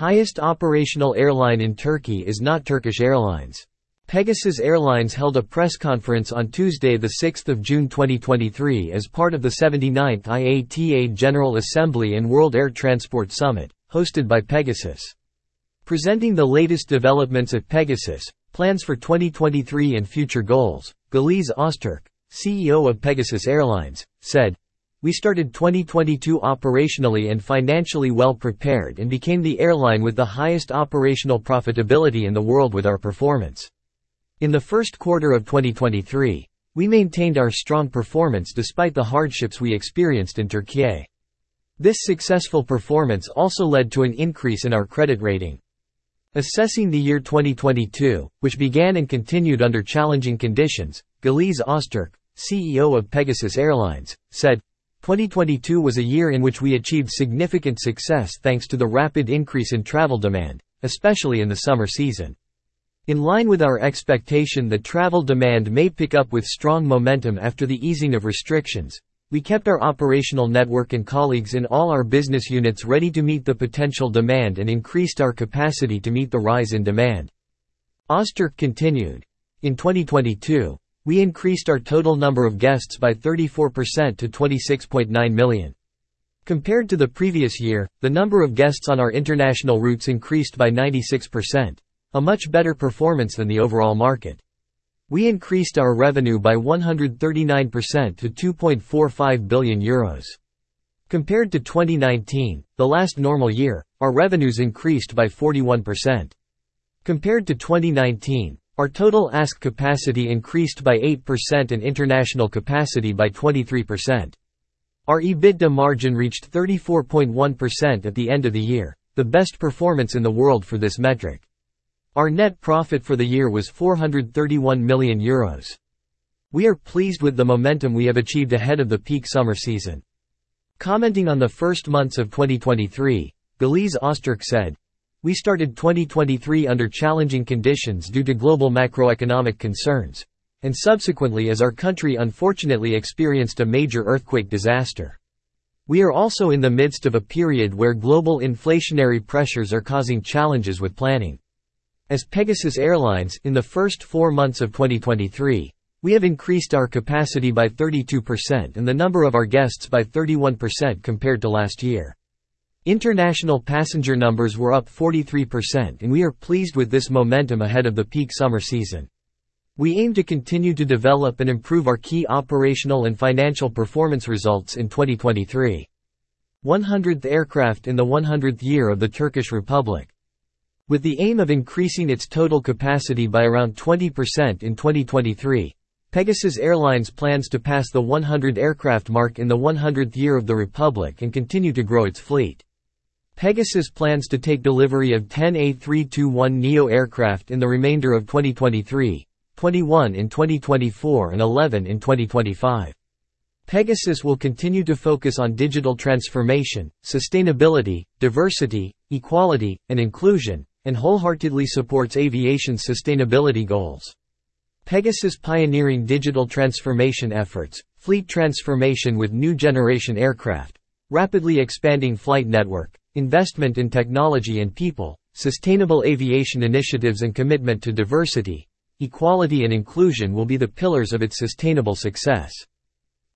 Highest operational airline in Turkey is not Turkish Airlines. Pegasus Airlines held a press conference on Tuesday 6 June 2023 as part of the 79th IATA General Assembly and World Air Transport Summit, hosted by Pegasus. Presenting the latest developments at Pegasus, plans for 2023 and future goals, Güliz Öztürk, CEO of Pegasus Airlines, said, we started 2022 operationally and financially well prepared and became the airline with the highest operational profitability in the world with our performance. In the first quarter of 2023, we maintained our strong performance despite the hardships we experienced in Turkey. This successful performance also led to an increase in our credit rating. Assessing the year 2022, which began and continued under challenging conditions, Güliz Öztürk, CEO of Pegasus Airlines, said, 2022 was a year in which we achieved significant success thanks to the rapid increase in travel demand, especially in the summer season. In line with our expectation that travel demand may pick up with strong momentum after the easing of restrictions, we kept our operational network and colleagues in all our business units ready to meet the potential demand and increased our capacity to meet the rise in demand. Öztürk continued. In 2022, we increased our total number of guests by 34% to 26.9 million. Compared to the previous year, the number of guests on our international routes increased by 96%, a much better performance than the overall market. We increased our revenue by 139% to 2.45 billion euros. Compared to 2019, the last normal year, our revenues increased by 41%. Compared to 2019, our total ASK capacity increased by 8% and international capacity by 23%. Our EBITDA margin reached 34.1% at the end of the year, the best performance in the world for this metric. Our net profit for the year was 431 million euros. We are pleased with the momentum we have achieved ahead of the peak summer season. Commenting on the first months of 2023, Güliz Öztürk said, we started 2023 under challenging conditions due to global macroeconomic concerns, and subsequently as our country unfortunately experienced a major earthquake disaster. We are also in the midst of a period where global inflationary pressures are causing challenges with planning. As Pegasus Airlines, in the first four months of 2023, we have increased our capacity by 32% and the number of our guests by 31% compared to last year. International passenger numbers were up 43% and we are pleased with this momentum ahead of the peak summer season. We aim to continue to develop and improve our key operational and financial performance results in 2023. 100th aircraft in the 100th year of the Turkish Republic. With the aim of increasing its total capacity by around 20% in 2023, Pegasus Airlines plans to pass the 100 aircraft mark in the 100th year of the Republic and continue to grow its fleet. Pegasus plans to take delivery of 10 A321neo aircraft in the remainder of 2023, 21 in 2024 and 11 in 2025. Pegasus will continue to focus on digital transformation, sustainability, diversity, equality, and inclusion, and wholeheartedly supports aviation's sustainability goals. Pegasus pioneering digital transformation efforts, fleet transformation with new generation aircraft, rapidly expanding flight network, investment in technology and people, sustainable aviation initiatives and commitment to diversity, equality and inclusion will be the pillars of its sustainable success.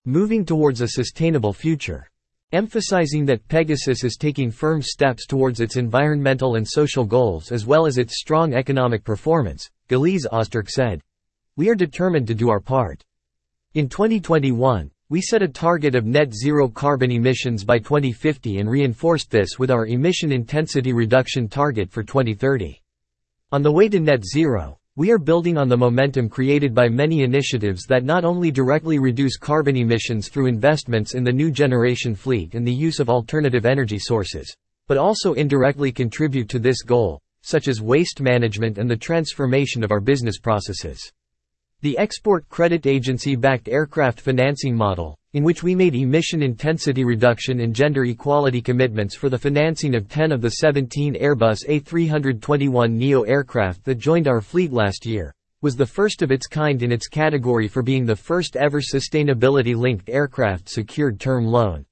Moving towards a sustainable future. Emphasizing that Pegasus is taking firm steps towards its environmental and social goals as well as its strong economic performance, Güliz Öztürk said. We are determined to do our part. In 2021, we set a target of net zero carbon emissions by 2050 and reinforced this with our emission intensity reduction target for 2030. On the way to net zero, we are building on the momentum created by many initiatives that not only directly reduce carbon emissions through investments in the new generation fleet and the use of alternative energy sources, but also indirectly contribute to this goal, such as waste management and the transformation of our business processes. The Export Credit Agency-backed aircraft financing model, in which we made emission intensity reduction and gender equality commitments for the financing of 10 of the 17 Airbus A321neo aircraft that joined our fleet last year, was the first of its kind in its category for being the first ever sustainability-linked aircraft secured term loan.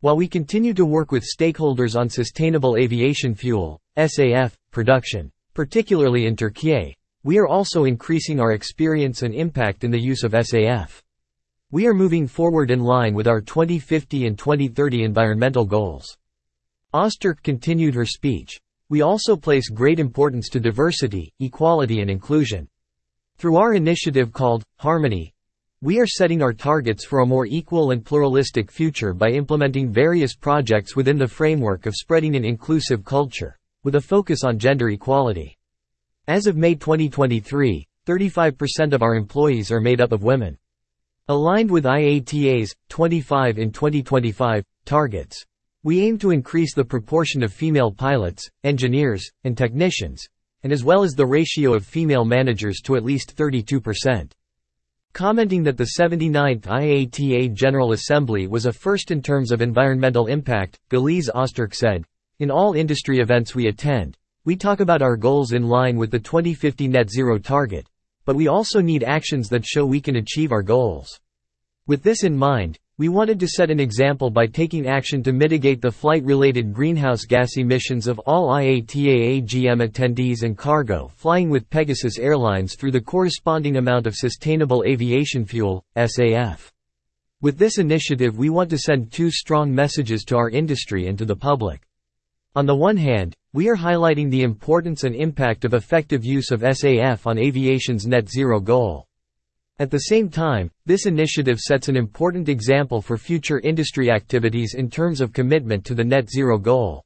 While we continue to work with stakeholders on sustainable aviation fuel, SAF, production, particularly in Turkey, we are also increasing our experience and impact in the use of SAF. We are moving forward in line with our 2050 and 2030 environmental goals. Öztürk continued her speech. We also place great importance to diversity, equality and inclusion. Through our initiative called, Harmony, we are setting our targets for a more equal and pluralistic future by implementing various projects within the framework of spreading an inclusive culture, with a focus on gender equality. As of May 2023, 35% of our employees are made up of women. Aligned with IATA's 25 in 2025 targets, we aim to increase the proportion of female pilots, engineers, and technicians, and as well as the ratio of female managers to at least 32%. Commenting that the 79th IATA General Assembly was a first in terms of environmental impact, Güliz Öztürk said, In all industry events we attend, we talk about our goals in line with the 2050 net zero target, but we also need actions that show we can achieve our goals. With this in mind, we wanted to set an example by taking action to mitigate the flight-related greenhouse gas emissions of all IATA AGM attendees and cargo flying with Pegasus Airlines through the corresponding amount of sustainable aviation fuel, SAF. With this initiative we want to send two strong messages to our industry and to the public. On the one hand, we are highlighting the importance and impact of effective use of SAF on aviation's net zero goal. At the same time, this initiative sets an important example for future industry activities in terms of commitment to the net zero goal.